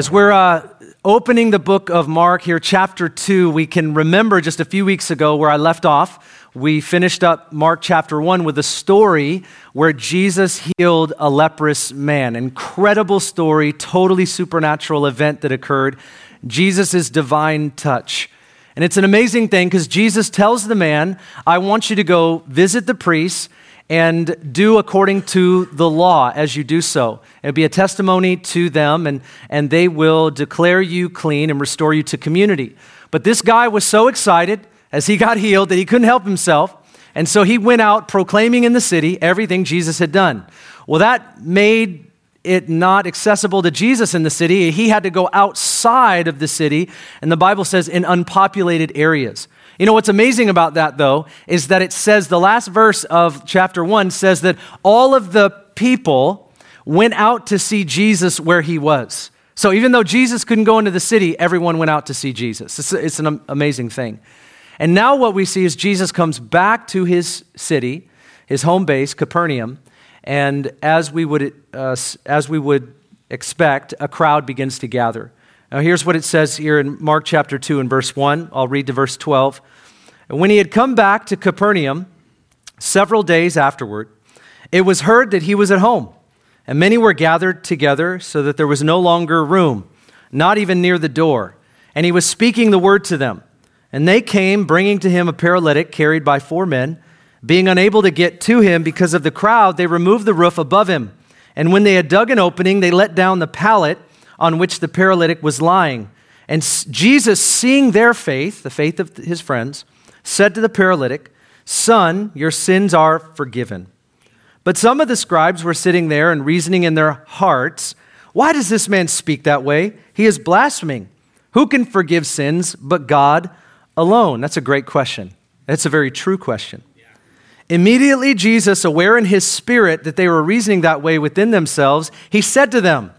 As we're uh, opening the book of Mark here, chapter 2, we can remember just a few weeks ago where I left off. We finished up Mark chapter 1 with a story where Jesus healed a leprous man. Incredible story, totally supernatural event that occurred. Jesus' divine touch. And it's an amazing thing because Jesus tells the man, I want you to go visit the priests and do according to the law as you do so. It'll be a testimony to them, and, and they will declare you clean and restore you to community. But this guy was so excited as he got healed that he couldn't help himself. And so he went out proclaiming in the city everything Jesus had done. Well, that made it not accessible to Jesus in the city. He had to go outside of the city, and the Bible says in unpopulated areas. You know what's amazing about that, though, is that it says the last verse of chapter 1 says that all of the people went out to see Jesus where he was. So even though Jesus couldn't go into the city, everyone went out to see Jesus. It's, it's an amazing thing. And now what we see is Jesus comes back to his city, his home base, Capernaum, and as we would, uh, as we would expect, a crowd begins to gather. Now, here's what it says here in Mark chapter 2 and verse 1. I'll read to verse 12. And when he had come back to Capernaum several days afterward, it was heard that he was at home, and many were gathered together so that there was no longer room, not even near the door. And he was speaking the word to them. And they came, bringing to him a paralytic carried by four men. Being unable to get to him because of the crowd, they removed the roof above him. And when they had dug an opening, they let down the pallet on which the paralytic was lying. And Jesus, seeing their faith, the faith of his friends, said to the paralytic, Son, your sins are forgiven. But some of the scribes were sitting there and reasoning in their hearts, Why does this man speak that way? He is blaspheming. Who can forgive sins but God alone? That's a great question. That's a very true question. Immediately, Jesus, aware in his spirit that they were reasoning that way within themselves, he said to them,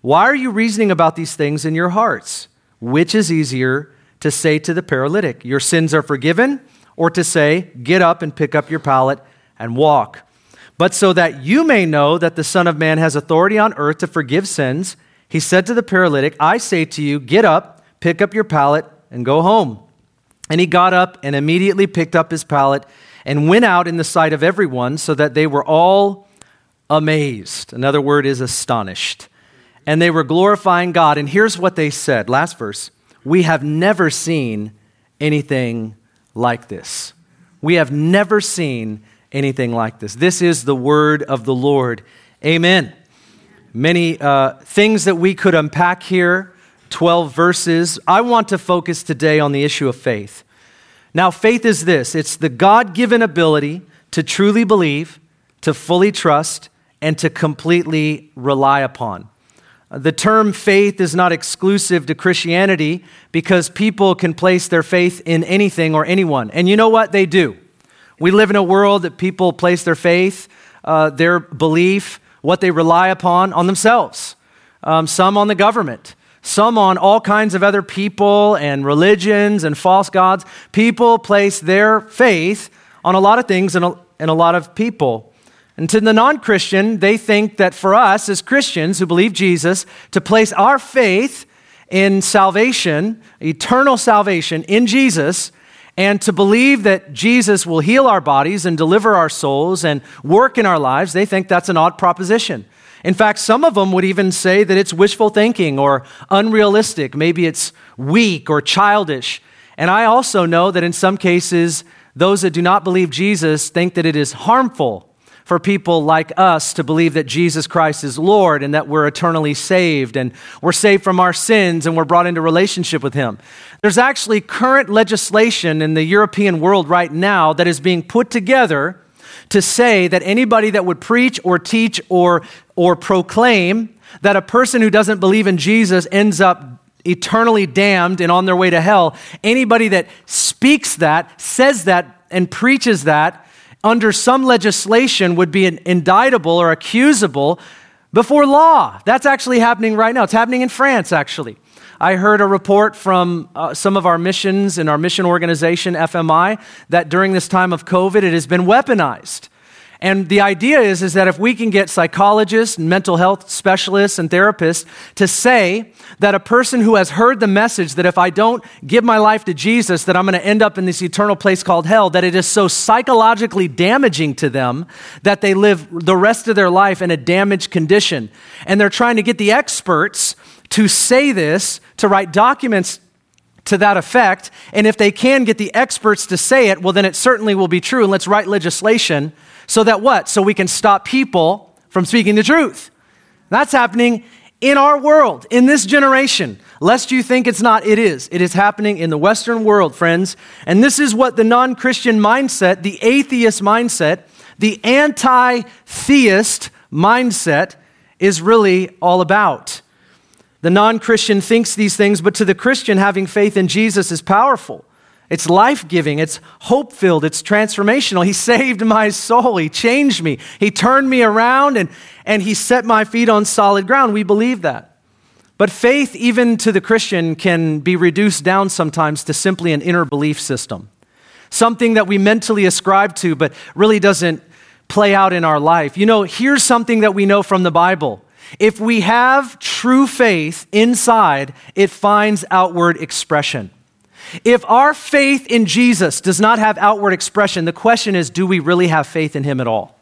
why are you reasoning about these things in your hearts? Which is easier to say to the paralytic, Your sins are forgiven, or to say, Get up and pick up your pallet and walk? But so that you may know that the Son of Man has authority on earth to forgive sins, he said to the paralytic, I say to you, Get up, pick up your pallet, and go home. And he got up and immediately picked up his pallet and went out in the sight of everyone, so that they were all amazed. Another word is astonished and they were glorifying God. And here's what they said last verse We have never seen anything like this. We have never seen anything like this. This is the word of the Lord. Amen. Many uh, things that we could unpack here, 12 verses. I want to focus today on the issue of faith. Now, faith is this it's the God given ability to truly believe, to fully trust, and to completely rely upon. The term faith is not exclusive to Christianity because people can place their faith in anything or anyone. And you know what? They do. We live in a world that people place their faith, uh, their belief, what they rely upon on themselves, um, some on the government, some on all kinds of other people and religions and false gods. People place their faith on a lot of things and a, and a lot of people. And to the non Christian, they think that for us as Christians who believe Jesus, to place our faith in salvation, eternal salvation in Jesus, and to believe that Jesus will heal our bodies and deliver our souls and work in our lives, they think that's an odd proposition. In fact, some of them would even say that it's wishful thinking or unrealistic. Maybe it's weak or childish. And I also know that in some cases, those that do not believe Jesus think that it is harmful for people like us to believe that Jesus Christ is Lord and that we're eternally saved and we're saved from our sins and we're brought into relationship with Him. There's actually current legislation in the European world right now that is being put together to say that anybody that would preach or teach or, or proclaim that a person who doesn't believe in Jesus ends up eternally damned and on their way to hell, anybody that speaks that, says that, and preaches that under some legislation would be indictable or accusable before law. That's actually happening right now. It's happening in France, actually. I heard a report from uh, some of our missions and our mission organization, FMI, that during this time of COVID, it has been weaponized. And the idea is, is that if we can get psychologists, and mental health specialists, and therapists to say that a person who has heard the message that if I don't give my life to Jesus, that I'm going to end up in this eternal place called hell, that it is so psychologically damaging to them that they live the rest of their life in a damaged condition. And they're trying to get the experts to say this, to write documents to that effect. And if they can get the experts to say it, well, then it certainly will be true. And let's write legislation so that what? So we can stop people from speaking the truth. That's happening in our world, in this generation. Lest you think it's not, it is. It is happening in the Western world, friends. And this is what the non Christian mindset, the atheist mindset, the anti theist mindset is really all about. The non Christian thinks these things, but to the Christian, having faith in Jesus is powerful. It's life giving, it's hope filled, it's transformational. He saved my soul, He changed me, He turned me around, and, and He set my feet on solid ground. We believe that. But faith, even to the Christian, can be reduced down sometimes to simply an inner belief system. Something that we mentally ascribe to, but really doesn't play out in our life. You know, here's something that we know from the Bible. If we have true faith inside, it finds outward expression. If our faith in Jesus does not have outward expression, the question is do we really have faith in him at all?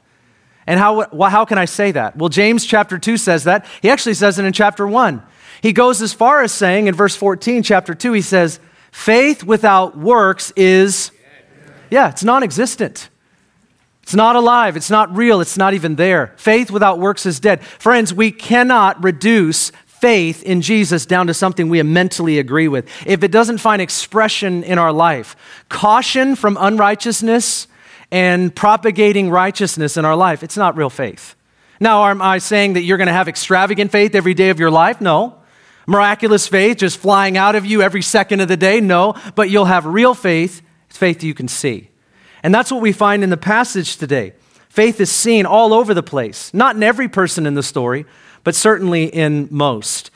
And how, well, how can I say that? Well, James chapter 2 says that. He actually says it in chapter 1. He goes as far as saying in verse 14, chapter 2, he says, faith without works is, yeah, it's non existent. It's not alive. It's not real. It's not even there. Faith without works is dead. Friends, we cannot reduce faith in Jesus down to something we mentally agree with. If it doesn't find expression in our life, caution from unrighteousness and propagating righteousness in our life, it's not real faith. Now, am I saying that you're going to have extravagant faith every day of your life? No. Miraculous faith just flying out of you every second of the day? No. But you'll have real faith. It's faith you can see. And that's what we find in the passage today. Faith is seen all over the place, not in every person in the story, but certainly in most.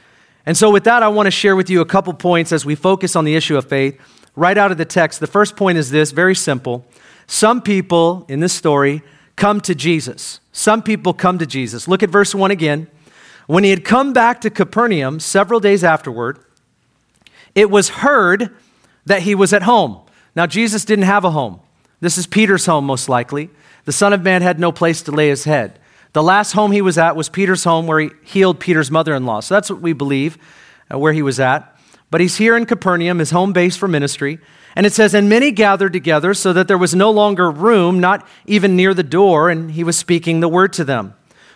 And so, with that, I want to share with you a couple points as we focus on the issue of faith. Right out of the text, the first point is this very simple. Some people in this story come to Jesus. Some people come to Jesus. Look at verse 1 again. When he had come back to Capernaum several days afterward, it was heard that he was at home. Now, Jesus didn't have a home. This is Peter's home, most likely. The Son of Man had no place to lay his head. The last home he was at was Peter's home where he healed Peter's mother in law. So that's what we believe uh, where he was at. But he's here in Capernaum, his home base for ministry. And it says, And many gathered together so that there was no longer room, not even near the door, and he was speaking the word to them.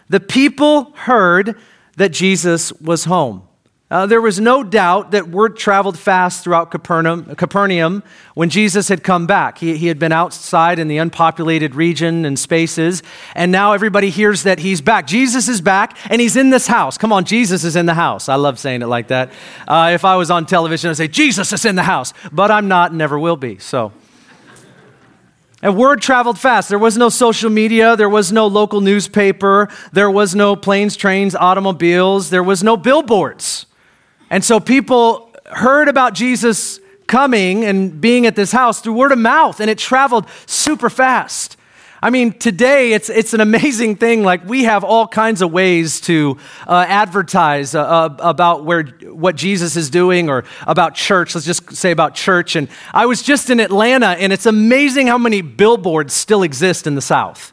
The people heard that Jesus was home. Uh, there was no doubt that word traveled fast throughout Capernaum, Capernaum when Jesus had come back. He, he had been outside in the unpopulated region and spaces, and now everybody hears that he's back. Jesus is back, and he's in this house. Come on, Jesus is in the house. I love saying it like that. Uh, if I was on television, I'd say, Jesus is in the house, but I'm not, and never will be. So. And word traveled fast. There was no social media. There was no local newspaper. There was no planes, trains, automobiles. There was no billboards. And so people heard about Jesus coming and being at this house through word of mouth, and it traveled super fast. I mean, today it's, it's an amazing thing. Like, we have all kinds of ways to uh, advertise uh, uh, about where, what Jesus is doing or about church. Let's just say about church. And I was just in Atlanta, and it's amazing how many billboards still exist in the South.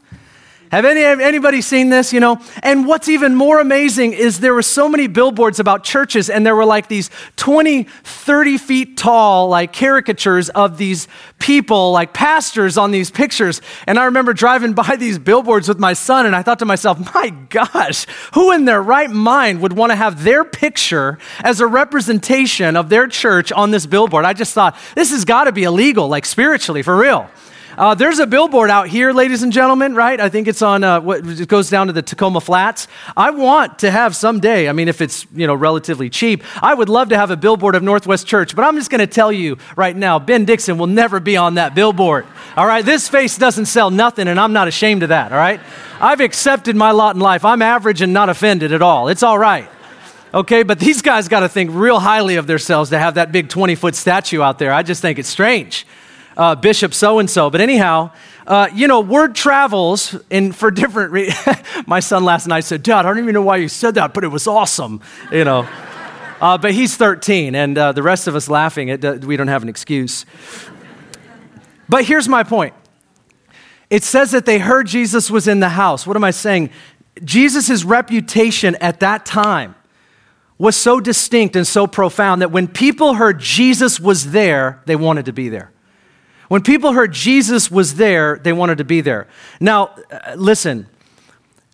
Have any, anybody seen this, you know? And what's even more amazing is there were so many billboards about churches, and there were like these 20, 30 feet tall, like caricatures of these people, like pastors on these pictures. And I remember driving by these billboards with my son, and I thought to myself, my gosh, who in their right mind would want to have their picture as a representation of their church on this billboard? I just thought, this has got to be illegal, like spiritually, for real. Uh, there's a billboard out here, ladies and gentlemen, right? I think it's on uh, what it goes down to the Tacoma Flats. I want to have someday, I mean, if it's, you know, relatively cheap, I would love to have a billboard of Northwest Church, but I'm just going to tell you right now, Ben Dixon will never be on that billboard. All right? This face doesn't sell nothing, and I'm not ashamed of that, all right? I've accepted my lot in life. I'm average and not offended at all. It's all right. Okay, but these guys got to think real highly of themselves to have that big 20 foot statue out there. I just think it's strange. Uh, Bishop so and so. But anyhow, uh, you know, word travels and for different re- My son last night said, Dad, I don't even know why you said that, but it was awesome, you know. Uh, but he's 13, and uh, the rest of us laughing, it, we don't have an excuse. But here's my point it says that they heard Jesus was in the house. What am I saying? Jesus' reputation at that time was so distinct and so profound that when people heard Jesus was there, they wanted to be there. When people heard Jesus was there, they wanted to be there. Now, uh, listen,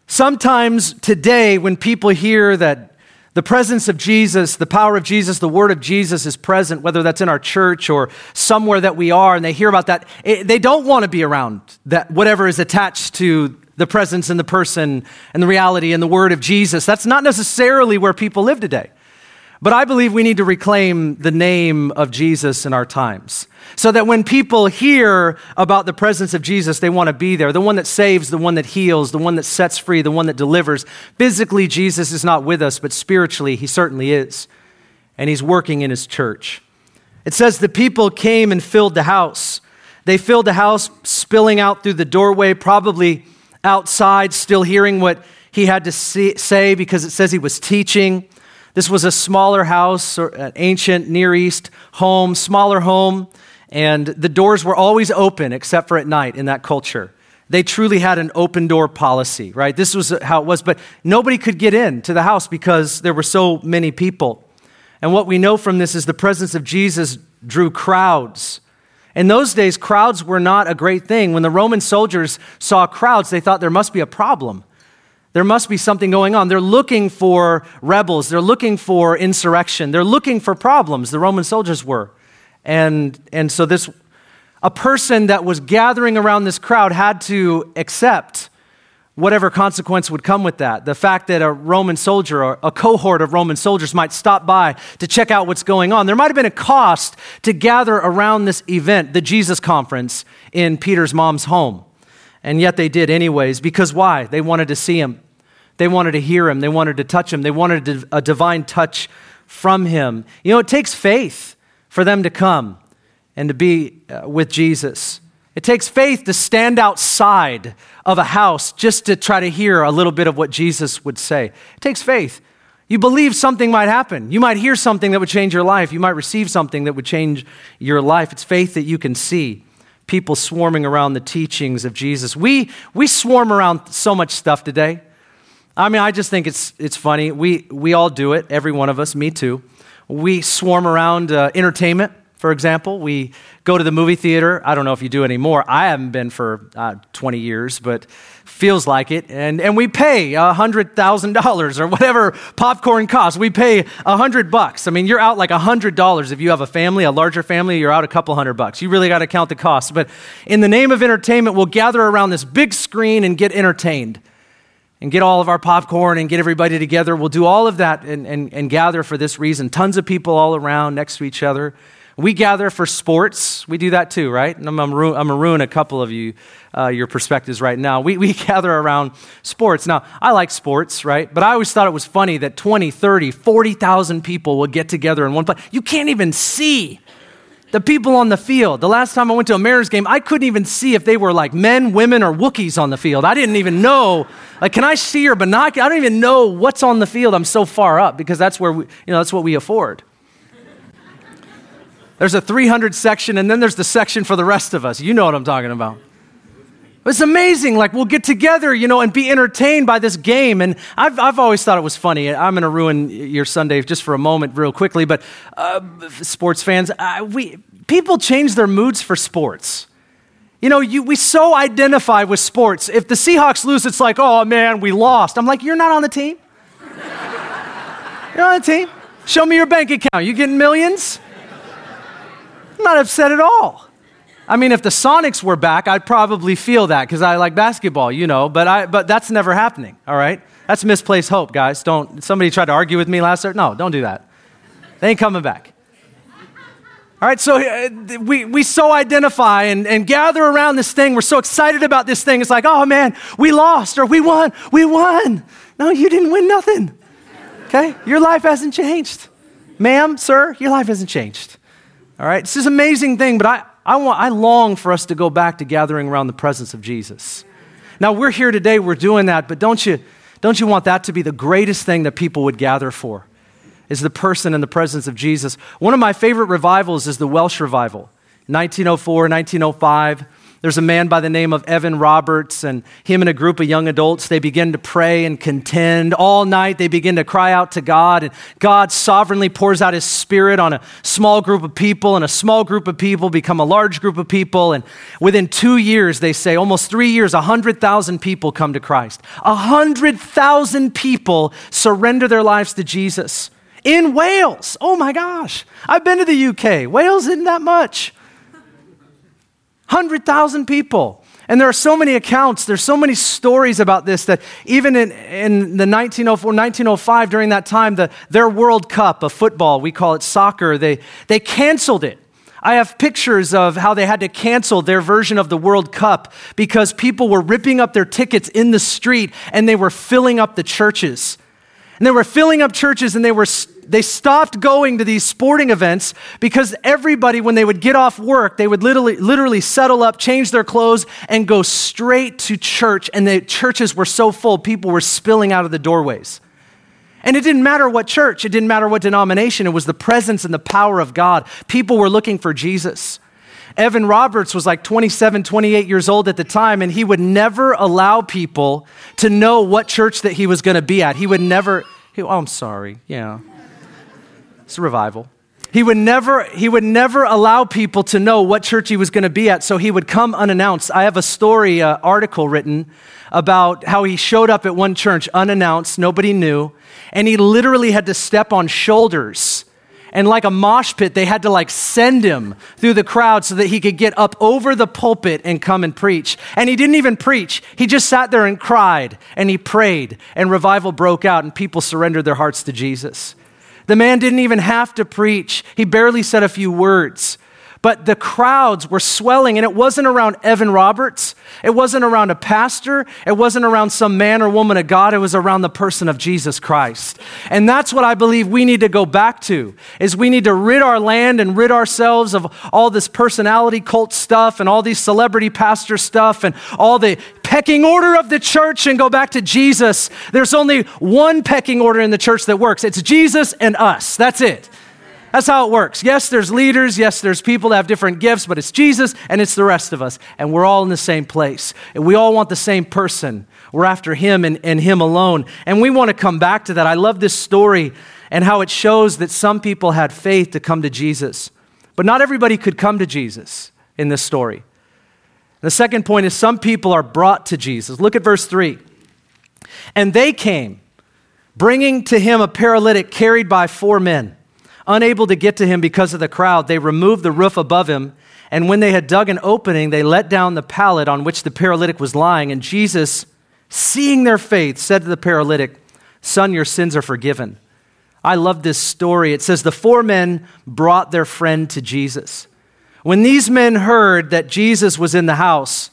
sometimes today when people hear that the presence of Jesus, the power of Jesus, the word of Jesus is present, whether that's in our church or somewhere that we are, and they hear about that, it, they don't want to be around that whatever is attached to the presence and the person and the reality and the word of Jesus. That's not necessarily where people live today. But I believe we need to reclaim the name of Jesus in our times. So that when people hear about the presence of Jesus, they want to be there. The one that saves, the one that heals, the one that sets free, the one that delivers. Physically, Jesus is not with us, but spiritually, he certainly is. And he's working in his church. It says the people came and filled the house. They filled the house, spilling out through the doorway, probably outside, still hearing what he had to say because it says he was teaching. This was a smaller house, an ancient Near East home, smaller home, and the doors were always open except for at night in that culture. They truly had an open door policy, right? This was how it was, but nobody could get in to the house because there were so many people. And what we know from this is the presence of Jesus drew crowds. In those days, crowds were not a great thing. When the Roman soldiers saw crowds, they thought there must be a problem. There must be something going on. They're looking for rebels. They're looking for insurrection. They're looking for problems. The Roman soldiers were. And, and so this, a person that was gathering around this crowd had to accept whatever consequence would come with that. The fact that a Roman soldier or a cohort of Roman soldiers might stop by to check out what's going on. There might have been a cost to gather around this event, the Jesus conference in Peter's mom's home. And yet they did anyways. Because why? They wanted to see him. They wanted to hear him. They wanted to touch him. They wanted a divine touch from him. You know, it takes faith for them to come and to be uh, with Jesus. It takes faith to stand outside of a house just to try to hear a little bit of what Jesus would say. It takes faith. You believe something might happen. You might hear something that would change your life. You might receive something that would change your life. It's faith that you can see people swarming around the teachings of Jesus. We, we swarm around so much stuff today. I mean, I just think it's, it's funny. We, we all do it, every one of us, me too. We swarm around uh, entertainment, for example. We go to the movie theater. I don't know if you do anymore. I haven't been for uh, 20 years, but feels like it. And, and we pay $100,000 or whatever popcorn costs. We pay 100 bucks. I mean, you're out like $100 if you have a family, a larger family, you're out a couple hundred bucks. You really got to count the costs. But in the name of entertainment, we'll gather around this big screen and get entertained and get all of our popcorn and get everybody together. We'll do all of that and, and, and gather for this reason. Tons of people all around next to each other. We gather for sports. We do that too, right? I'm, I'm, ruin a couple of you, uh, your perspectives right now. We, we gather around sports. Now, I like sports, right? But I always thought it was funny that 20, 30, 40,000 people would get together in one place. You can't even see the people on the field. The last time I went to a Mariners game, I couldn't even see if they were like men, women, or Wookiees on the field. I didn't even know. Like, can I see your binocular? I don't even know what's on the field. I'm so far up because that's where we, you know, that's what we afford. There's a 300 section, and then there's the section for the rest of us. You know what I'm talking about. It's amazing. Like, we'll get together, you know, and be entertained by this game. And I've, I've always thought it was funny. I'm going to ruin your Sunday just for a moment, real quickly. But uh, sports fans, we, people change their moods for sports. You know, you, we so identify with sports. If the Seahawks lose, it's like, oh man, we lost. I'm like, you're not on the team. you're on the team. Show me your bank account. You getting millions? I'm not upset at all. I mean, if the Sonics were back, I'd probably feel that because I like basketball, you know, but, I, but that's never happening, all right? That's misplaced hope, guys. Don't, somebody tried to argue with me last year. No, don't do that. They ain't coming back. All right, so uh, we, we so identify and, and gather around this thing. We're so excited about this thing. It's like, oh man, we lost or we won. We won. No, you didn't win nothing. Okay? Your life hasn't changed. Ma'am, sir, your life hasn't changed. All right, this is an amazing thing, but I, I, want, I long for us to go back to gathering around the presence of Jesus. Now, we're here today, we're doing that, but don't you, don't you want that to be the greatest thing that people would gather for? Is the person and the presence of Jesus. One of my favorite revivals is the Welsh revival, 1904, 1905. There's a man by the name of Evan Roberts, and him and a group of young adults, they begin to pray and contend. All night, they begin to cry out to God, and God sovereignly pours out his spirit on a small group of people, and a small group of people become a large group of people. And within two years, they say, almost three years, 100,000 people come to Christ. 100,000 people surrender their lives to Jesus. In Wales. Oh my gosh. I've been to the UK. Wales isn't that much. 100,000 people. And there are so many accounts, there's so many stories about this that even in, in the 1904, 1905, during that time, the, their World Cup of football, we call it soccer, they, they canceled it. I have pictures of how they had to cancel their version of the World Cup because people were ripping up their tickets in the street and they were filling up the churches. And they were filling up churches and they were they stopped going to these sporting events because everybody, when they would get off work, they would literally, literally settle up, change their clothes, and go straight to church. And the churches were so full, people were spilling out of the doorways. And it didn't matter what church, it didn't matter what denomination, it was the presence and the power of God. People were looking for Jesus. Evan Roberts was like 27, 28 years old at the time, and he would never allow people to know what church that he was going to be at. He would never, he, oh, I'm sorry, yeah. It's a revival. He would never, he would never allow people to know what church he was going to be at, so he would come unannounced. I have a story, uh, article written about how he showed up at one church unannounced, nobody knew, and he literally had to step on shoulders. And like a mosh pit, they had to like send him through the crowd so that he could get up over the pulpit and come and preach. And he didn't even preach. He just sat there and cried and he prayed, and revival broke out, and people surrendered their hearts to Jesus. The man didn't even have to preach, he barely said a few words. But the crowds were swelling, and it wasn't around Evan Roberts. It wasn't around a pastor. It wasn't around some man or woman of God. It was around the person of Jesus Christ. And that's what I believe we need to go back to, is we need to rid our land and rid ourselves of all this personality cult stuff and all these celebrity pastor stuff and all the pecking order of the church and go back to Jesus. There's only one pecking order in the church that works. It's Jesus and us. That's it. That's how it works. Yes, there's leaders. Yes, there's people that have different gifts, but it's Jesus and it's the rest of us. And we're all in the same place. And we all want the same person. We're after Him and, and Him alone. And we want to come back to that. I love this story and how it shows that some people had faith to come to Jesus. But not everybody could come to Jesus in this story. The second point is some people are brought to Jesus. Look at verse 3. And they came, bringing to him a paralytic carried by four men. Unable to get to him because of the crowd, they removed the roof above him. And when they had dug an opening, they let down the pallet on which the paralytic was lying. And Jesus, seeing their faith, said to the paralytic, Son, your sins are forgiven. I love this story. It says, The four men brought their friend to Jesus. When these men heard that Jesus was in the house,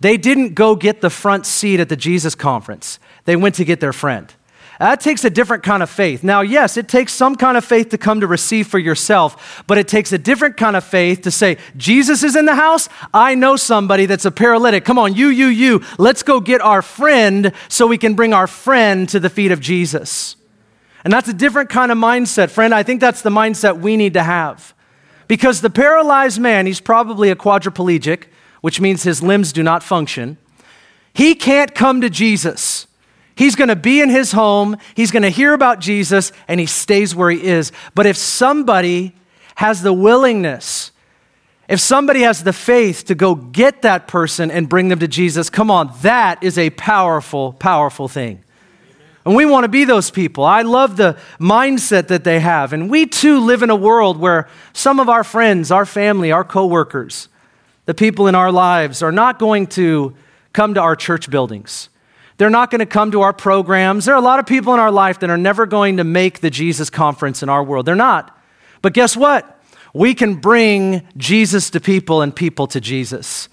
they didn't go get the front seat at the Jesus conference. They went to get their friend. That takes a different kind of faith. Now, yes, it takes some kind of faith to come to receive for yourself, but it takes a different kind of faith to say, Jesus is in the house. I know somebody that's a paralytic. Come on, you, you, you. Let's go get our friend so we can bring our friend to the feet of Jesus. And that's a different kind of mindset, friend. I think that's the mindset we need to have. Because the paralyzed man, he's probably a quadriplegic, which means his limbs do not function. He can't come to Jesus. He's going to be in his home, he's going to hear about Jesus, and he stays where he is. But if somebody has the willingness, if somebody has the faith to go get that person and bring them to Jesus, come on, that is a powerful, powerful thing. And we want to be those people. I love the mindset that they have. And we too live in a world where some of our friends, our family, our coworkers, the people in our lives are not going to come to our church buildings. They're not going to come to our programs. There are a lot of people in our life that are never going to make the Jesus conference in our world. They're not. But guess what? We can bring Jesus to people and people to Jesus.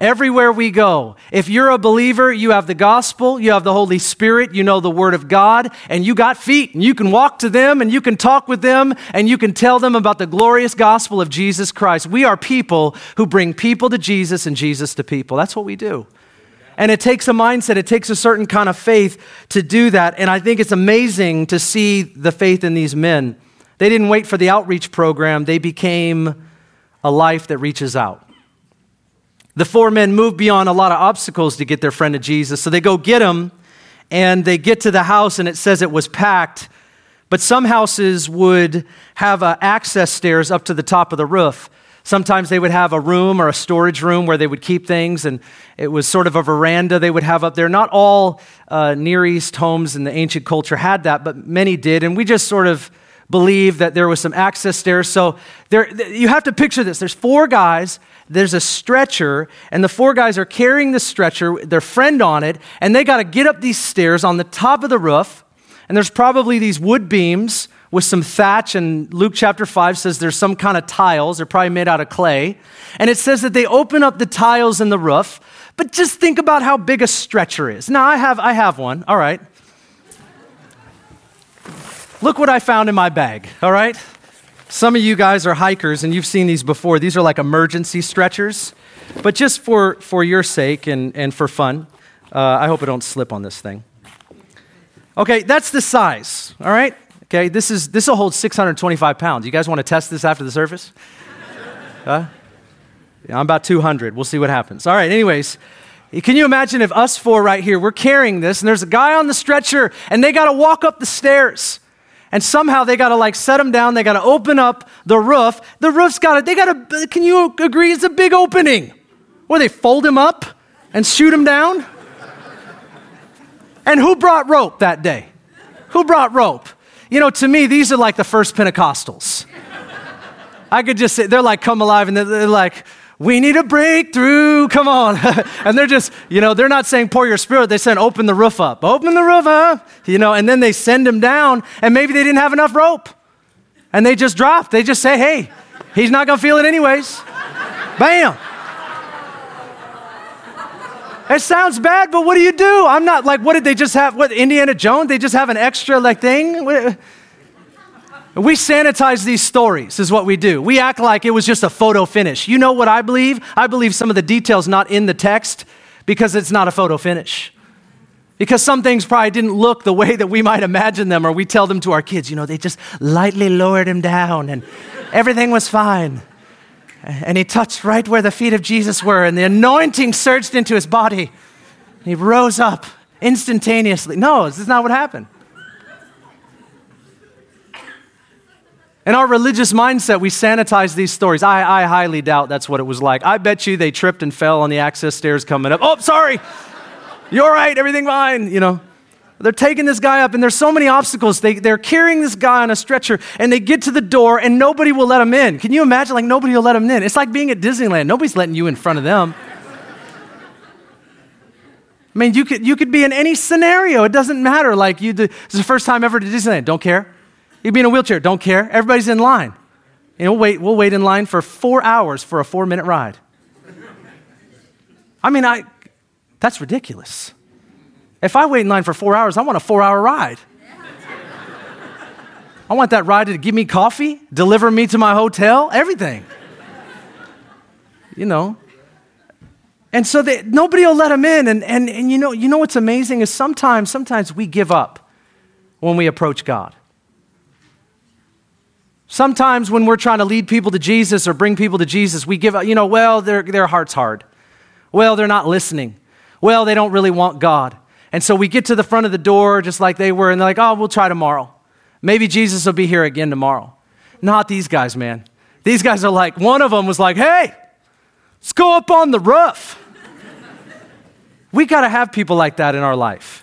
Everywhere we go, if you're a believer, you have the gospel, you have the Holy Spirit, you know the Word of God, and you got feet, and you can walk to them, and you can talk with them, and you can tell them about the glorious gospel of Jesus Christ. We are people who bring people to Jesus and Jesus to people. That's what we do. And it takes a mindset, it takes a certain kind of faith to do that. And I think it's amazing to see the faith in these men. They didn't wait for the outreach program, they became a life that reaches out. The four men move beyond a lot of obstacles to get their friend to Jesus. So they go get him, and they get to the house, and it says it was packed. But some houses would have uh, access stairs up to the top of the roof. Sometimes they would have a room or a storage room where they would keep things, and it was sort of a veranda they would have up there. Not all uh, Near East homes in the ancient culture had that, but many did. And we just sort of believe that there was some access stairs. So there, you have to picture this. There's four guys there's a stretcher, and the four guys are carrying the stretcher, their friend on it, and they got to get up these stairs on the top of the roof. And there's probably these wood beams with some thatch, and Luke chapter 5 says there's some kind of tiles. They're probably made out of clay. And it says that they open up the tiles in the roof. But just think about how big a stretcher is. Now, I have, I have one, all right. Look what I found in my bag, all right? Some of you guys are hikers and you've seen these before. These are like emergency stretchers. But just for, for your sake and, and for fun, uh, I hope I don't slip on this thing. Okay, that's the size, all right? Okay, this, is, this will hold 625 pounds. You guys want to test this after the service? Huh? I'm about 200. We'll see what happens. All right, anyways, can you imagine if us four right here, we're carrying this, and there's a guy on the stretcher, and they got to walk up the stairs. And somehow they got to like set them down. They got to open up the roof. The roof's got to, they got to, can you agree it's a big opening? Where they fold him up and shoot him down? And who brought rope that day? Who brought rope? You know, to me, these are like the first Pentecostals. I could just say, they're like, come alive, and they're, they're like, we need a breakthrough. Come on. and they're just, you know, they're not saying pour your spirit. They said open the roof up. Open the roof up. You know, and then they send him down and maybe they didn't have enough rope. And they just drop. They just say, hey, he's not to feel it anyways. Bam. It sounds bad, but what do you do? I'm not like, what did they just have? What, Indiana Jones? They just have an extra like thing? What, we sanitize these stories, is what we do. We act like it was just a photo finish. You know what I believe? I believe some of the details not in the text because it's not a photo finish. Because some things probably didn't look the way that we might imagine them, or we tell them to our kids, you know, they just lightly lowered him down and everything was fine. And he touched right where the feet of Jesus were, and the anointing surged into his body. He rose up instantaneously. No, this is not what happened. In our religious mindset, we sanitize these stories. I, I highly doubt that's what it was like. I bet you they tripped and fell on the access stairs coming up. Oh, sorry. You're right. Everything fine. You know, they're taking this guy up, and there's so many obstacles. They, they're carrying this guy on a stretcher, and they get to the door, and nobody will let him in. Can you imagine? Like, nobody will let him in. It's like being at Disneyland. Nobody's letting you in front of them. I mean, you could, you could be in any scenario. It doesn't matter. Like, you, this is the first time ever to Disneyland. Don't care. You'd be in a wheelchair, don't care. Everybody's in line. Know, we'll wait, we'll wait in line for four hours for a four minute ride. I mean, I, that's ridiculous. If I wait in line for four hours, I want a four hour ride. I want that ride to give me coffee, deliver me to my hotel, everything. You know. And so they, nobody will let them in. And, and, and you, know, you know what's amazing is sometimes, sometimes we give up when we approach God. Sometimes when we're trying to lead people to Jesus or bring people to Jesus, we give up, you know, well, their, their heart's hard. Well, they're not listening. Well, they don't really want God. And so we get to the front of the door just like they were, and they're like, oh, we'll try tomorrow. Maybe Jesus will be here again tomorrow. Not these guys, man. These guys are like, one of them was like, hey, let's go up on the roof. we got to have people like that in our life.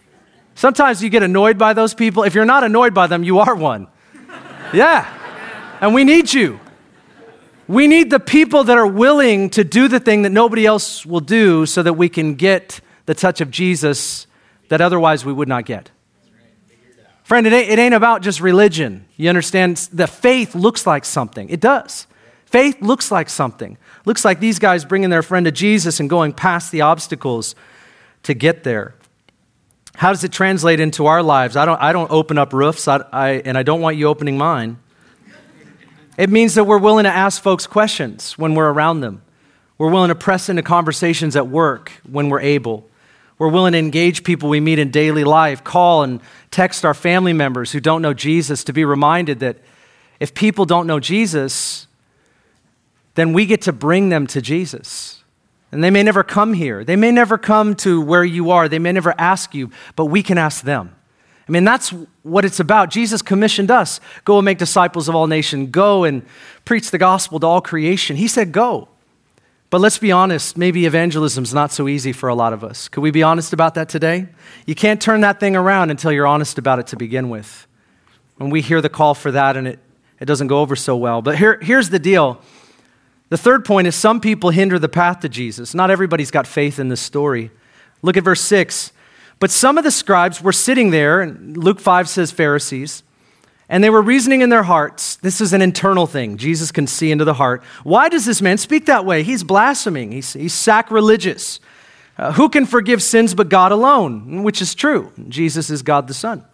Sometimes you get annoyed by those people. If you're not annoyed by them, you are one. Yeah. And we need you. We need the people that are willing to do the thing that nobody else will do so that we can get the touch of Jesus that otherwise we would not get. Friend, it ain't, it ain't about just religion. You understand? The faith looks like something. It does. Faith looks like something. Looks like these guys bringing their friend to Jesus and going past the obstacles to get there. How does it translate into our lives? I don't, I don't open up roofs, I, I, and I don't want you opening mine. It means that we're willing to ask folks questions when we're around them. We're willing to press into conversations at work when we're able. We're willing to engage people we meet in daily life, call and text our family members who don't know Jesus to be reminded that if people don't know Jesus, then we get to bring them to Jesus. And they may never come here. They may never come to where you are. They may never ask you, but we can ask them. I mean, that's what it's about. Jesus commissioned us go and make disciples of all nations, go and preach the gospel to all creation. He said, go. But let's be honest, maybe evangelism's not so easy for a lot of us. Could we be honest about that today? You can't turn that thing around until you're honest about it to begin with. When we hear the call for that and it, it doesn't go over so well. But here, here's the deal. The third point is some people hinder the path to Jesus. Not everybody's got faith in this story. Look at verse 6. But some of the scribes were sitting there, and Luke 5 says Pharisees, and they were reasoning in their hearts. This is an internal thing. Jesus can see into the heart. Why does this man speak that way? He's blaspheming, he's, he's sacrilegious. Uh, who can forgive sins but God alone? Which is true. Jesus is God the Son.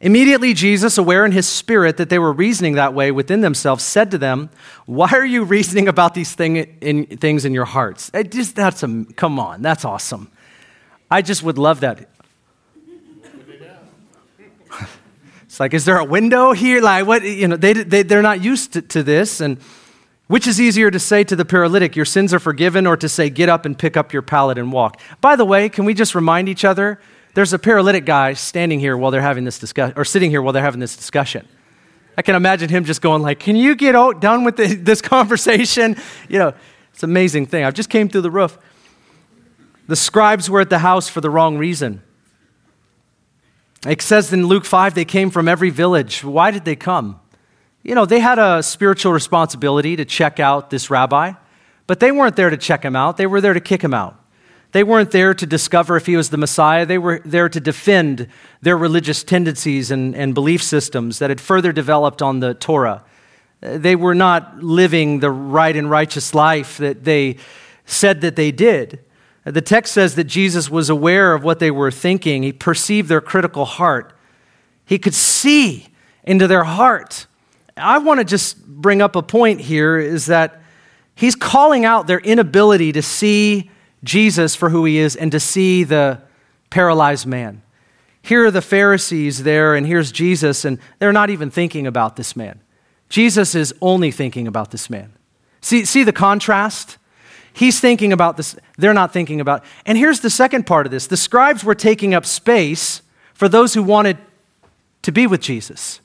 Immediately, Jesus, aware in his spirit that they were reasoning that way within themselves, said to them, Why are you reasoning about these thing in, things in your hearts? It just, that's a, come on, that's awesome. I just would love that. It's like, is there a window here? Like, what, you know, they, they, they're not used to, to this. And which is easier to say to the paralytic, your sins are forgiven, or to say, get up and pick up your pallet and walk? By the way, can we just remind each other? There's a paralytic guy standing here while they're having this discussion, or sitting here while they're having this discussion. I can imagine him just going like, "Can you get out, done with the, this conversation?" You know, it's an amazing thing. I just came through the roof. The scribes were at the house for the wrong reason. It says in Luke 5 they came from every village. Why did they come? You know, they had a spiritual responsibility to check out this rabbi, but they weren't there to check him out. They were there to kick him out. They weren't there to discover if he was the Messiah. They were there to defend their religious tendencies and, and belief systems that had further developed on the Torah. They were not living the right and righteous life that they said that they did. The text says that Jesus was aware of what they were thinking. He perceived their critical heart. He could see into their heart. I want to just bring up a point here is that he's calling out their inability to see Jesus for who he is and to see the paralyzed man. Here are the Pharisees there, and here's Jesus, and they're not even thinking about this man. Jesus is only thinking about this man. See, see the contrast? He's thinking about this, they're not thinking about. And here's the second part of this the scribes were taking up space for those who wanted to be with Jesus.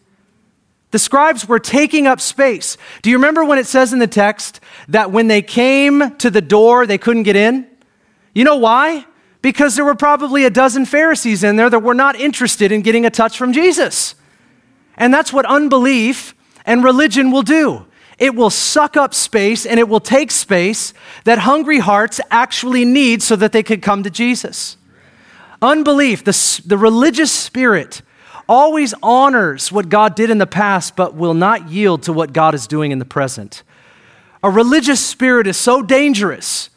The scribes were taking up space. Do you remember when it says in the text that when they came to the door, they couldn't get in? You know why? Because there were probably a dozen Pharisees in there that were not interested in getting a touch from Jesus. And that's what unbelief and religion will do it will suck up space and it will take space that hungry hearts actually need so that they could come to Jesus. Unbelief, the, the religious spirit, always honors what God did in the past, but will not yield to what God is doing in the present. A religious spirit is so dangerous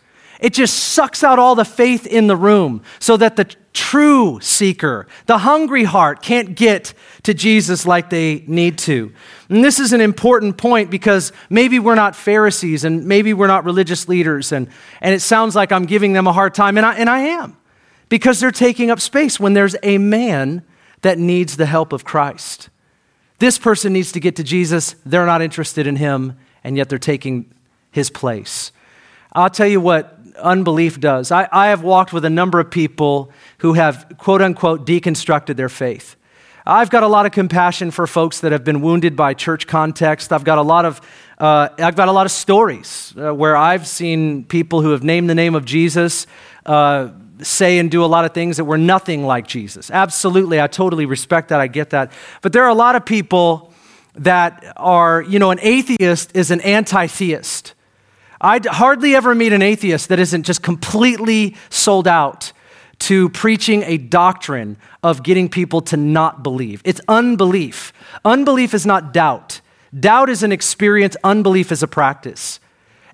it just sucks out all the faith in the room so that the true seeker, the hungry heart, can't get to Jesus like they need to. And this is an important point because maybe we're not Pharisees and maybe we're not religious leaders, and, and it sounds like I'm giving them a hard time, and I, and I am because they're taking up space when there's a man that needs the help of Christ. This person needs to get to Jesus, they're not interested in him, and yet they're taking his place. I'll tell you what unbelief does. I, I have walked with a number of people who have, quote unquote, deconstructed their faith. I've got a lot of compassion for folks that have been wounded by church context. I've got a lot of, uh, I've got a lot of stories uh, where I've seen people who have named the name of Jesus uh, say and do a lot of things that were nothing like Jesus. Absolutely, I totally respect that. I get that. But there are a lot of people that are, you know, an atheist is an anti theist. I hardly ever meet an atheist that isn't just completely sold out to preaching a doctrine of getting people to not believe. It's unbelief. Unbelief is not doubt. Doubt is an experience, unbelief is a practice.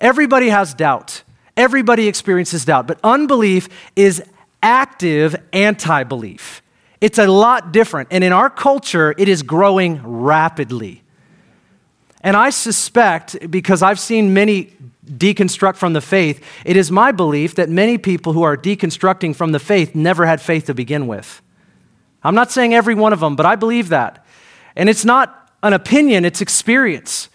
Everybody has doubt. Everybody experiences doubt, but unbelief is active anti belief. It's a lot different. And in our culture, it is growing rapidly. And I suspect, because I've seen many deconstruct from the faith, it is my belief that many people who are deconstructing from the faith never had faith to begin with. I'm not saying every one of them, but I believe that. And it's not an opinion, it's experience.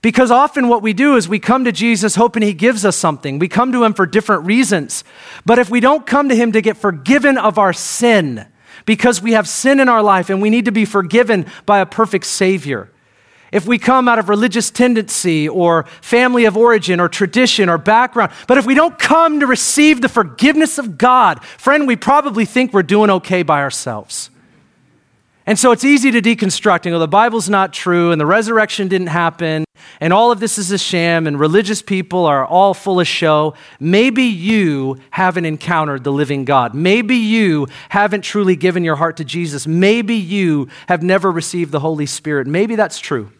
Because often what we do is we come to Jesus hoping he gives us something. We come to him for different reasons. But if we don't come to him to get forgiven of our sin, because we have sin in our life and we need to be forgiven by a perfect Savior, if we come out of religious tendency or family of origin or tradition or background, but if we don't come to receive the forgiveness of God, friend, we probably think we're doing okay by ourselves. And so it's easy to deconstruct. You know, the Bible's not true and the resurrection didn't happen and all of this is a sham and religious people are all full of show. Maybe you haven't encountered the living God. Maybe you haven't truly given your heart to Jesus. Maybe you have never received the Holy Spirit. Maybe that's true.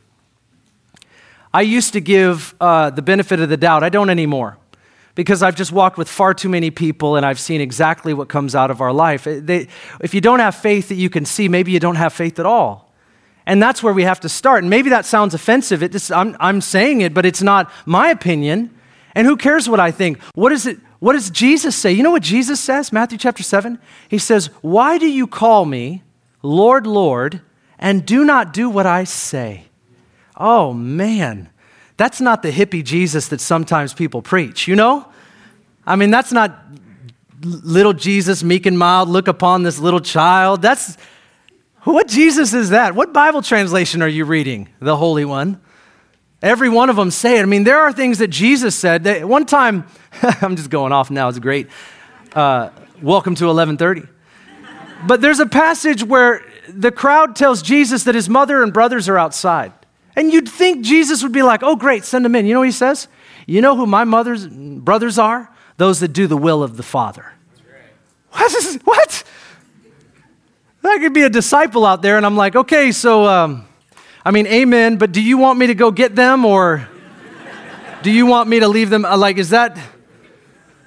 I used to give uh, the benefit of the doubt. I don't anymore because I've just walked with far too many people and I've seen exactly what comes out of our life. They, if you don't have faith that you can see, maybe you don't have faith at all. And that's where we have to start. And maybe that sounds offensive. It just, I'm, I'm saying it, but it's not my opinion. And who cares what I think? What, is it, what does Jesus say? You know what Jesus says? Matthew chapter 7? He says, Why do you call me Lord, Lord, and do not do what I say? Oh, man. That's not the hippie Jesus that sometimes people preach, you know? I mean, that's not little Jesus, meek and mild, look upon this little child. That's what Jesus is that? What Bible translation are you reading? The Holy One. Every one of them say it. I mean, there are things that Jesus said. That one time, I'm just going off now. It's great. Uh, welcome to 1130. But there's a passage where the crowd tells Jesus that his mother and brothers are outside. And you'd think Jesus would be like, oh, great, send them in. You know what he says? You know who my mother's brothers are? Those that do the will of the Father. What? Is, what? I could be a disciple out there, and I'm like, okay, so, um, I mean, amen, but do you want me to go get them, or do you want me to leave them? Like, is that.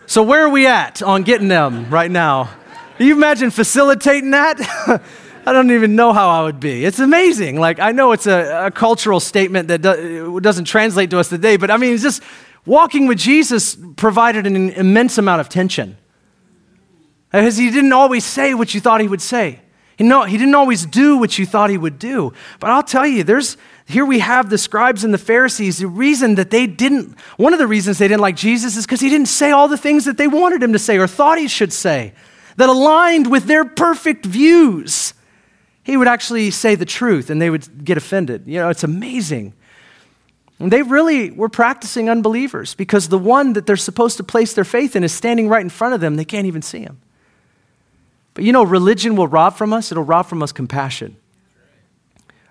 So, where are we at on getting them right now? Can you imagine facilitating that? I don't even know how I would be. It's amazing. Like, I know it's a, a cultural statement that do, doesn't translate to us today, but I mean, it's just walking with Jesus provided an immense amount of tension. Because he didn't always say what you thought he would say. He, know, he didn't always do what you thought he would do. But I'll tell you, there's, here we have the scribes and the Pharisees. The reason that they didn't, one of the reasons they didn't like Jesus is because he didn't say all the things that they wanted him to say or thought he should say that aligned with their perfect views he would actually say the truth and they would get offended. You know, it's amazing. And they really were practicing unbelievers because the one that they're supposed to place their faith in is standing right in front of them. They can't even see him. But you know, religion will rob from us, it'll rob from us compassion.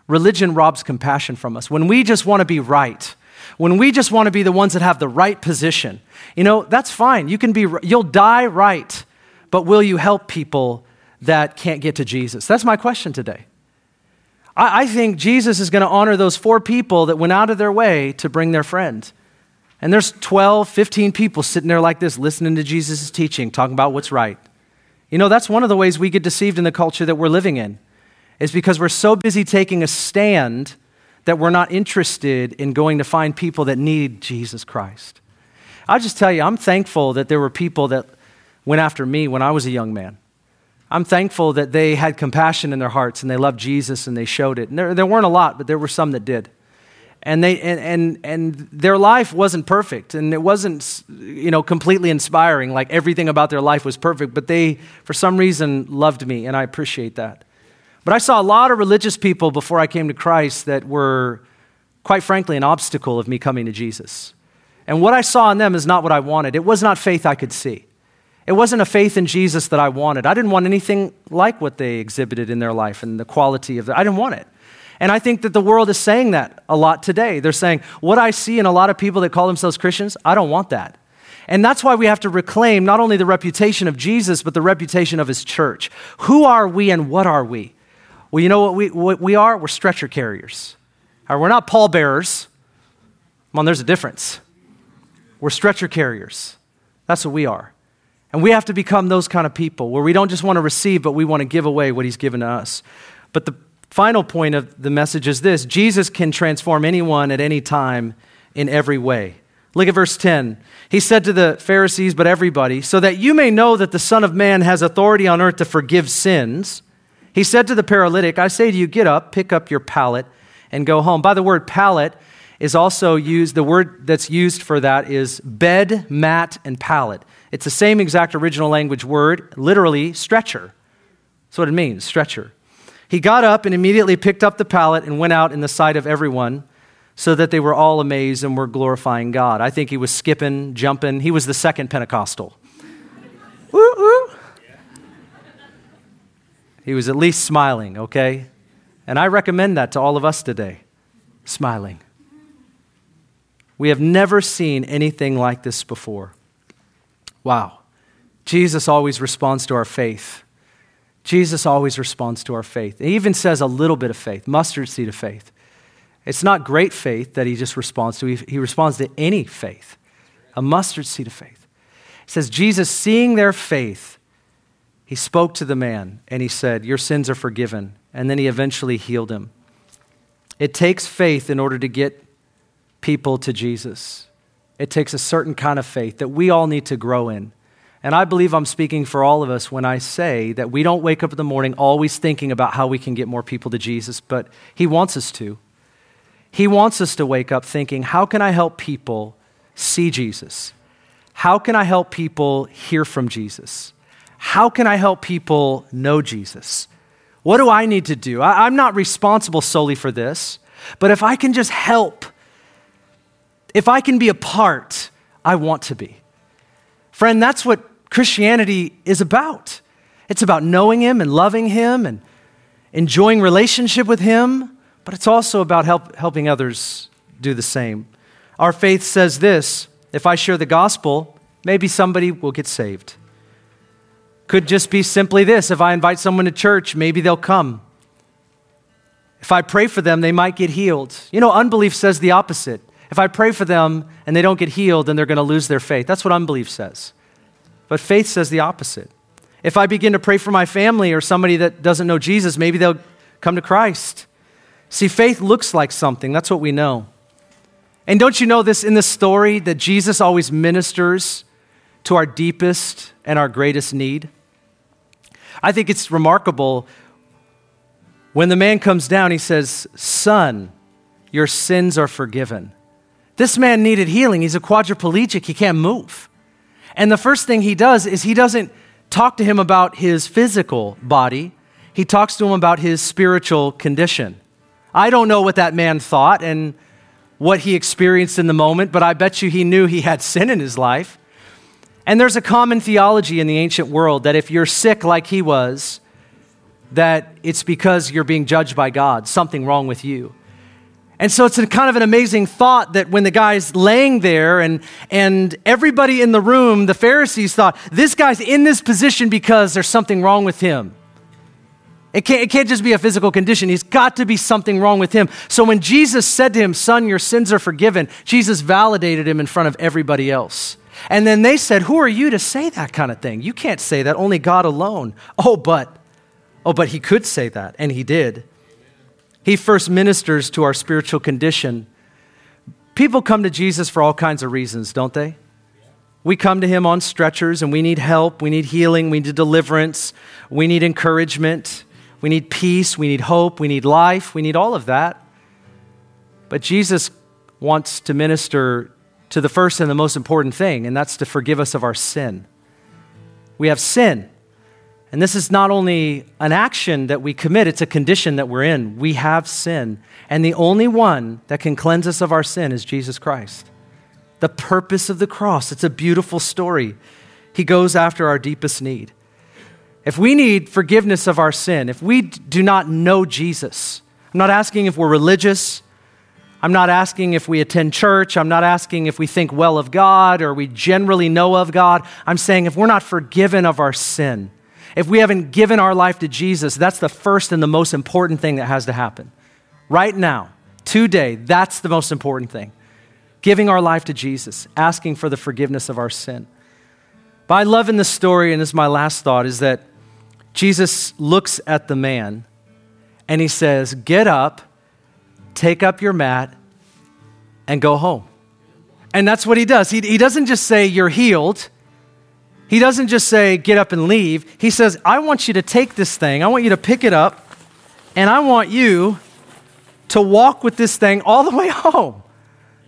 Religion robs compassion from us. When we just want to be right, when we just want to be the ones that have the right position, you know, that's fine. You can be, you'll die right, but will you help people that can't get to Jesus? That's my question today. I, I think Jesus is going to honor those four people that went out of their way to bring their friend. And there's 12, 15 people sitting there like this, listening to Jesus' teaching, talking about what's right. You know, that's one of the ways we get deceived in the culture that we're living in, is because we're so busy taking a stand that we're not interested in going to find people that need Jesus Christ. I'll just tell you, I'm thankful that there were people that went after me when I was a young man. I'm thankful that they had compassion in their hearts and they loved Jesus and they showed it. And there, there weren't a lot, but there were some that did. And, they, and, and, and their life wasn't perfect and it wasn't you know, completely inspiring, like everything about their life was perfect, but they, for some reason, loved me, and I appreciate that. But I saw a lot of religious people before I came to Christ that were, quite frankly, an obstacle of me coming to Jesus. And what I saw in them is not what I wanted. It was not faith I could see. It wasn't a faith in Jesus that I wanted. I didn't want anything like what they exhibited in their life and the quality of it. I didn't want it. And I think that the world is saying that a lot today. They're saying, what I see in a lot of people that call themselves Christians, I don't want that. And that's why we have to reclaim not only the reputation of Jesus, but the reputation of his church. Who are we and what are we? Well, you know what we, what we are? We're stretcher carriers. Uh, we're not pallbearers. Come on, there's a difference. We're stretcher carriers. That's what we are. And we have to become those kind of people where we don't just want to receive, but we want to give away what He's given to us. But the final point of the message is this Jesus can transform anyone at any time in every way. Look at verse 10. He said to the Pharisees, but everybody, so that you may know that the Son of Man has authority on earth to forgive sins. He said to the paralytic, I say to you, get up, pick up your pallet, and go home. By the word pallet is also used, the word that's used for that is bed, mat, and pallet. It's the same exact original language word, literally stretcher. That's what it means, stretcher. He got up and immediately picked up the pallet and went out in the sight of everyone so that they were all amazed and were glorifying God. I think he was skipping, jumping. He was the second Pentecostal. Woo. He was at least smiling, okay? And I recommend that to all of us today smiling. We have never seen anything like this before. Wow. Jesus always responds to our faith. Jesus always responds to our faith. He even says a little bit of faith, mustard seed of faith. It's not great faith that he just responds to, he, responds to any faith, a mustard seed of faith. It says, Jesus, seeing their faith, he spoke to the man and he said, Your sins are forgiven. And then he eventually healed him. It takes faith in order to get people to Jesus. It takes a certain kind of faith that we all need to grow in. And I believe I'm speaking for all of us when I say that we don't wake up in the morning always thinking about how we can get more people to Jesus, but He wants us to. He wants us to wake up thinking, how can I help people see Jesus? How can I help people hear from Jesus? How can I help people know Jesus? What do I need to do? I, am not responsible solely for this, but if I can just help, if I can be a part, I want to be. Friend, that's what Christianity is about. It's about knowing Him and loving Him and enjoying relationship with Him but it's also about help, helping others do the same. Our faith says this if I share the gospel, maybe somebody will get saved. Could just be simply this if I invite someone to church, maybe they'll come. If I pray for them, they might get healed. You know, unbelief says the opposite. If I pray for them and they don't get healed, then they're going to lose their faith. That's what unbelief says. But faith says the opposite. If I begin to pray for my family or somebody that doesn't know Jesus, maybe they'll come to Christ. See, faith looks like something. That's what we know. And don't you know this in the story that Jesus always ministers to our deepest and our greatest need? I think it's remarkable when the man comes down, he says, Son, your sins are forgiven. This man needed healing. He's a quadriplegic, he can't move. And the first thing he does is he doesn't talk to him about his physical body, he talks to him about his spiritual condition. I don't know what that man thought and what he experienced in the moment, but I bet you he knew he had sin in his life. And there's a common theology in the ancient world that if you're sick like he was, that it's because you're being judged by God, something wrong with you. And so it's a kind of an amazing thought that when the guy's laying there and, and everybody in the room, the Pharisees thought, this guy's in this position because there's something wrong with him. It can't, it can't just be a physical condition. He's got to be something wrong with him. So when Jesus said to him, Son, your sins are forgiven, Jesus validated him in front of everybody else. And then they said, Who are you to say that kind of thing? You can't say that, only God alone. Oh, but, oh, but he could say that, and he did. He first ministers to our spiritual condition. People come to Jesus for all kinds of reasons, don't they? We come to him on stretchers and we need help, we need healing, we need deliverance, we need encouragement. We need peace, we need hope, we need life, we need all of that. But Jesus wants to minister to the first and the most important thing, and that's to forgive us of our sin. We have sin. And this is not only an action that we commit, it's a condition that we're in. We have sin. And the only one that can cleanse us of our sin is Jesus Christ. The purpose of the cross, it's a beautiful story. He goes after our deepest need. If we need forgiveness of our sin, if we do not know Jesus, I'm not asking if we're religious. I'm not asking if we attend church. I'm not asking if we think well of God or we generally know of God. I'm saying if we're not forgiven of our sin, if we haven't given our life to Jesus, that's the first and the most important thing that has to happen. Right now, today. That's the most important thing. Giving our life to Jesus, asking for the forgiveness of our sin. But I love in the story, and this is my last thought, is that Jesus looks at the man and he says, Get up, take up your mat, and go home. And that's what he does. He, he doesn't just say, You're healed. He doesn't just say, Get up and leave. He says, I want you to take this thing, I want you to pick it up, and I want you to walk with this thing all the way home.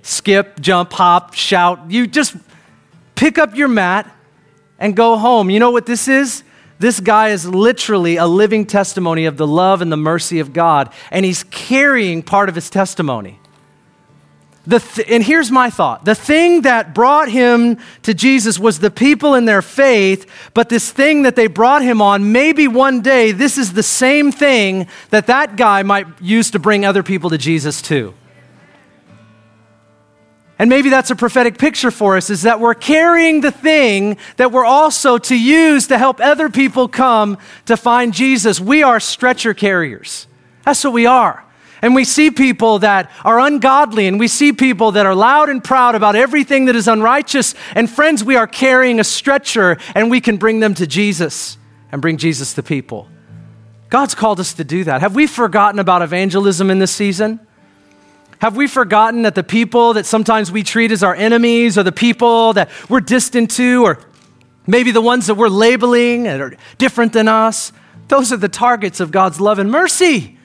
Skip, jump, hop, shout. You just pick up your mat and go home. You know what this is? This guy is literally a living testimony of the love and the mercy of God, and he's carrying part of his testimony. Th- and here's my thought the thing that brought him to Jesus was the people in their faith, but this thing that they brought him on, maybe one day this is the same thing that that guy might use to bring other people to Jesus too. And maybe that's a prophetic picture for us is that we're carrying the thing that we're also to use to help other people come to find Jesus. We are stretcher carriers. That's what we are. And we see people that are ungodly, and we see people that are loud and proud about everything that is unrighteous. And friends, we are carrying a stretcher, and we can bring them to Jesus and bring Jesus to people. God's called us to do that. Have we forgotten about evangelism in this season? Have we forgotten that the people that sometimes we treat as our enemies or the people that we're distant to or maybe the ones that we're labeling and are different than us, those are the targets of God's love and mercy.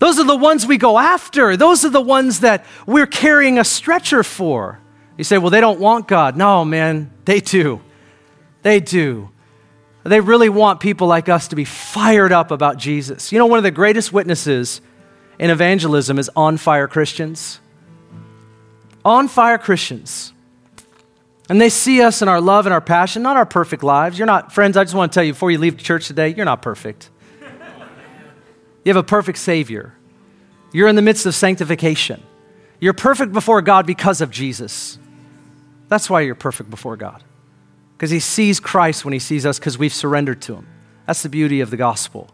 Those are the ones we go after. Those are the ones that we're carrying a stretcher for. You say, well, they don't want God. No, man, they do. They do. They really want people like us to be fired up about Jesus. You know, one of the greatest witnesses in evangelism is on fire Christians. On fire Christians. And they see us in our love and our passion, not our perfect lives. You're not, friends, I just want to tell you before you leave church today, you're not perfect. You have a perfect Savior. You're in the midst of sanctification. You're perfect before God because of Jesus. That's why you're perfect before God. Because He sees Christ when He sees us because we've surrendered to Him. That's the beauty of the gospel.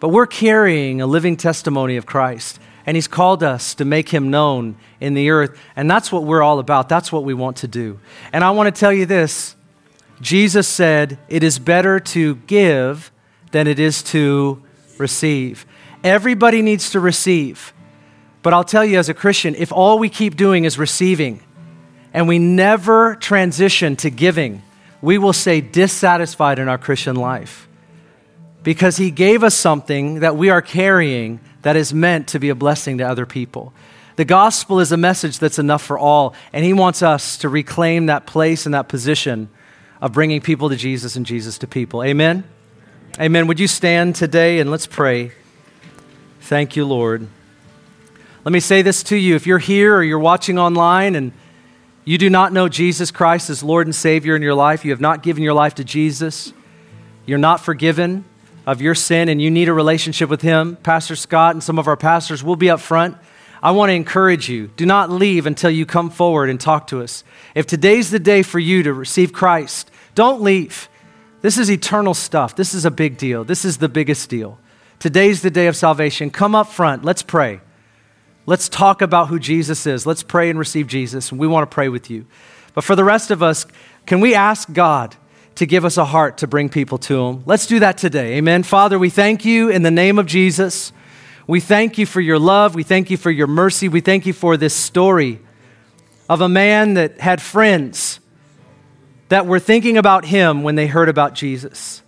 But we're carrying a living testimony of Christ, and He's called us to make Him known in the earth. And that's what we're all about. That's what we want to do. And I want to tell you this Jesus said, It is better to give than it is to receive. Everybody needs to receive. But I'll tell you as a Christian, if all we keep doing is receiving and we never transition to giving, we will stay dissatisfied in our Christian life because He gave us something that we are carrying that is meant to be a blessing to other people. The gospel is a message that's enough for all, and He wants us to reclaim that place and that position of bringing people to Jesus and Jesus to people. Amen? Amen. Would you stand today and let's pray? Thank you, Lord. Let me say this to you. If you're here or you're watching online and you do not know Jesus Christ as Lord and Savior in your life, you have not given your life to Jesus, you're not forgiven, of your sin and you need a relationship with Him, Pastor Scott and some of our pastors will be up front. I want to encourage you do not leave until you come forward and talk to us. If today's the day for you to receive Christ, don't leave. This is eternal stuff. This is a big deal. This is the biggest deal. Today's the day of salvation. Come up front. Let's pray. Let's talk about who Jesus is. Let's pray and receive Jesus. And we want to pray with you. But for the rest of us, can we ask God? to give us a heart to bring people to Him. Let's do that today. Amen. Father, we thank you in the name of Jesus. We thank you for your love. We thank you for your mercy. We thank you for this story of a man that had friends that were thinking about him when they heard about Jesus.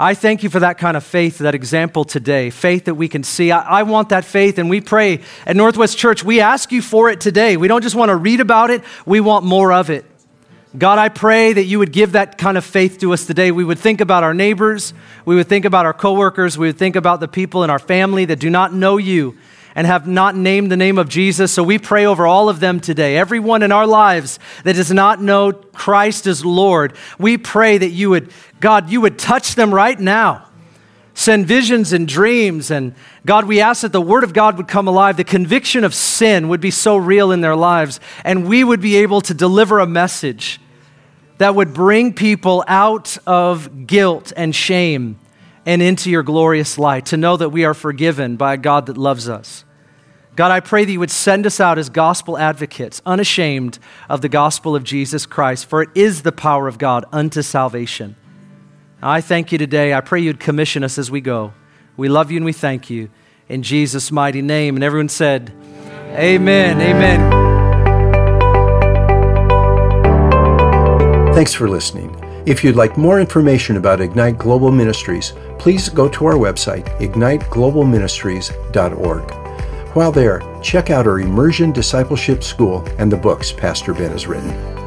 I thank you for that kind of faith, that example today, faith that we can see. I, I, want that faith, and we pray at Northwest Church, we ask you for it today. We don't just want to read about it, we want more of it. God, I pray that you would give that kind of faith to us today. We would think about our neighbors, we would think about our coworkers, we would think about the people in our family that do not know you and have not named the name of Jesus. So we pray over all of them today. Everyone in our lives that does not know Christ as Lord, we pray that you would, God, you would touch them right now. Send visions and dreams. And God, we ask that the Word of God would come alive. The conviction of sin would be so real in their lives. And we would be able to deliver a message that would bring people out of guilt and shame and into your glorious light, to know that we are forgiven by a God that loves us. God, I pray that you would send us out as gospel advocates, unashamed of the gospel of Jesus Christ, for it is the power of God unto salvation. I thank you today. I pray you'd commission us as we go. We love you and we thank you. In Jesus' mighty name. And everyone said, Amen. Amen. Thanks for listening. If you'd like more information about Ignite Global Ministries, please go to our website, igniteglobalministries.org. While there, check out our Immersion Discipleship School and the books Pastor Ben has written.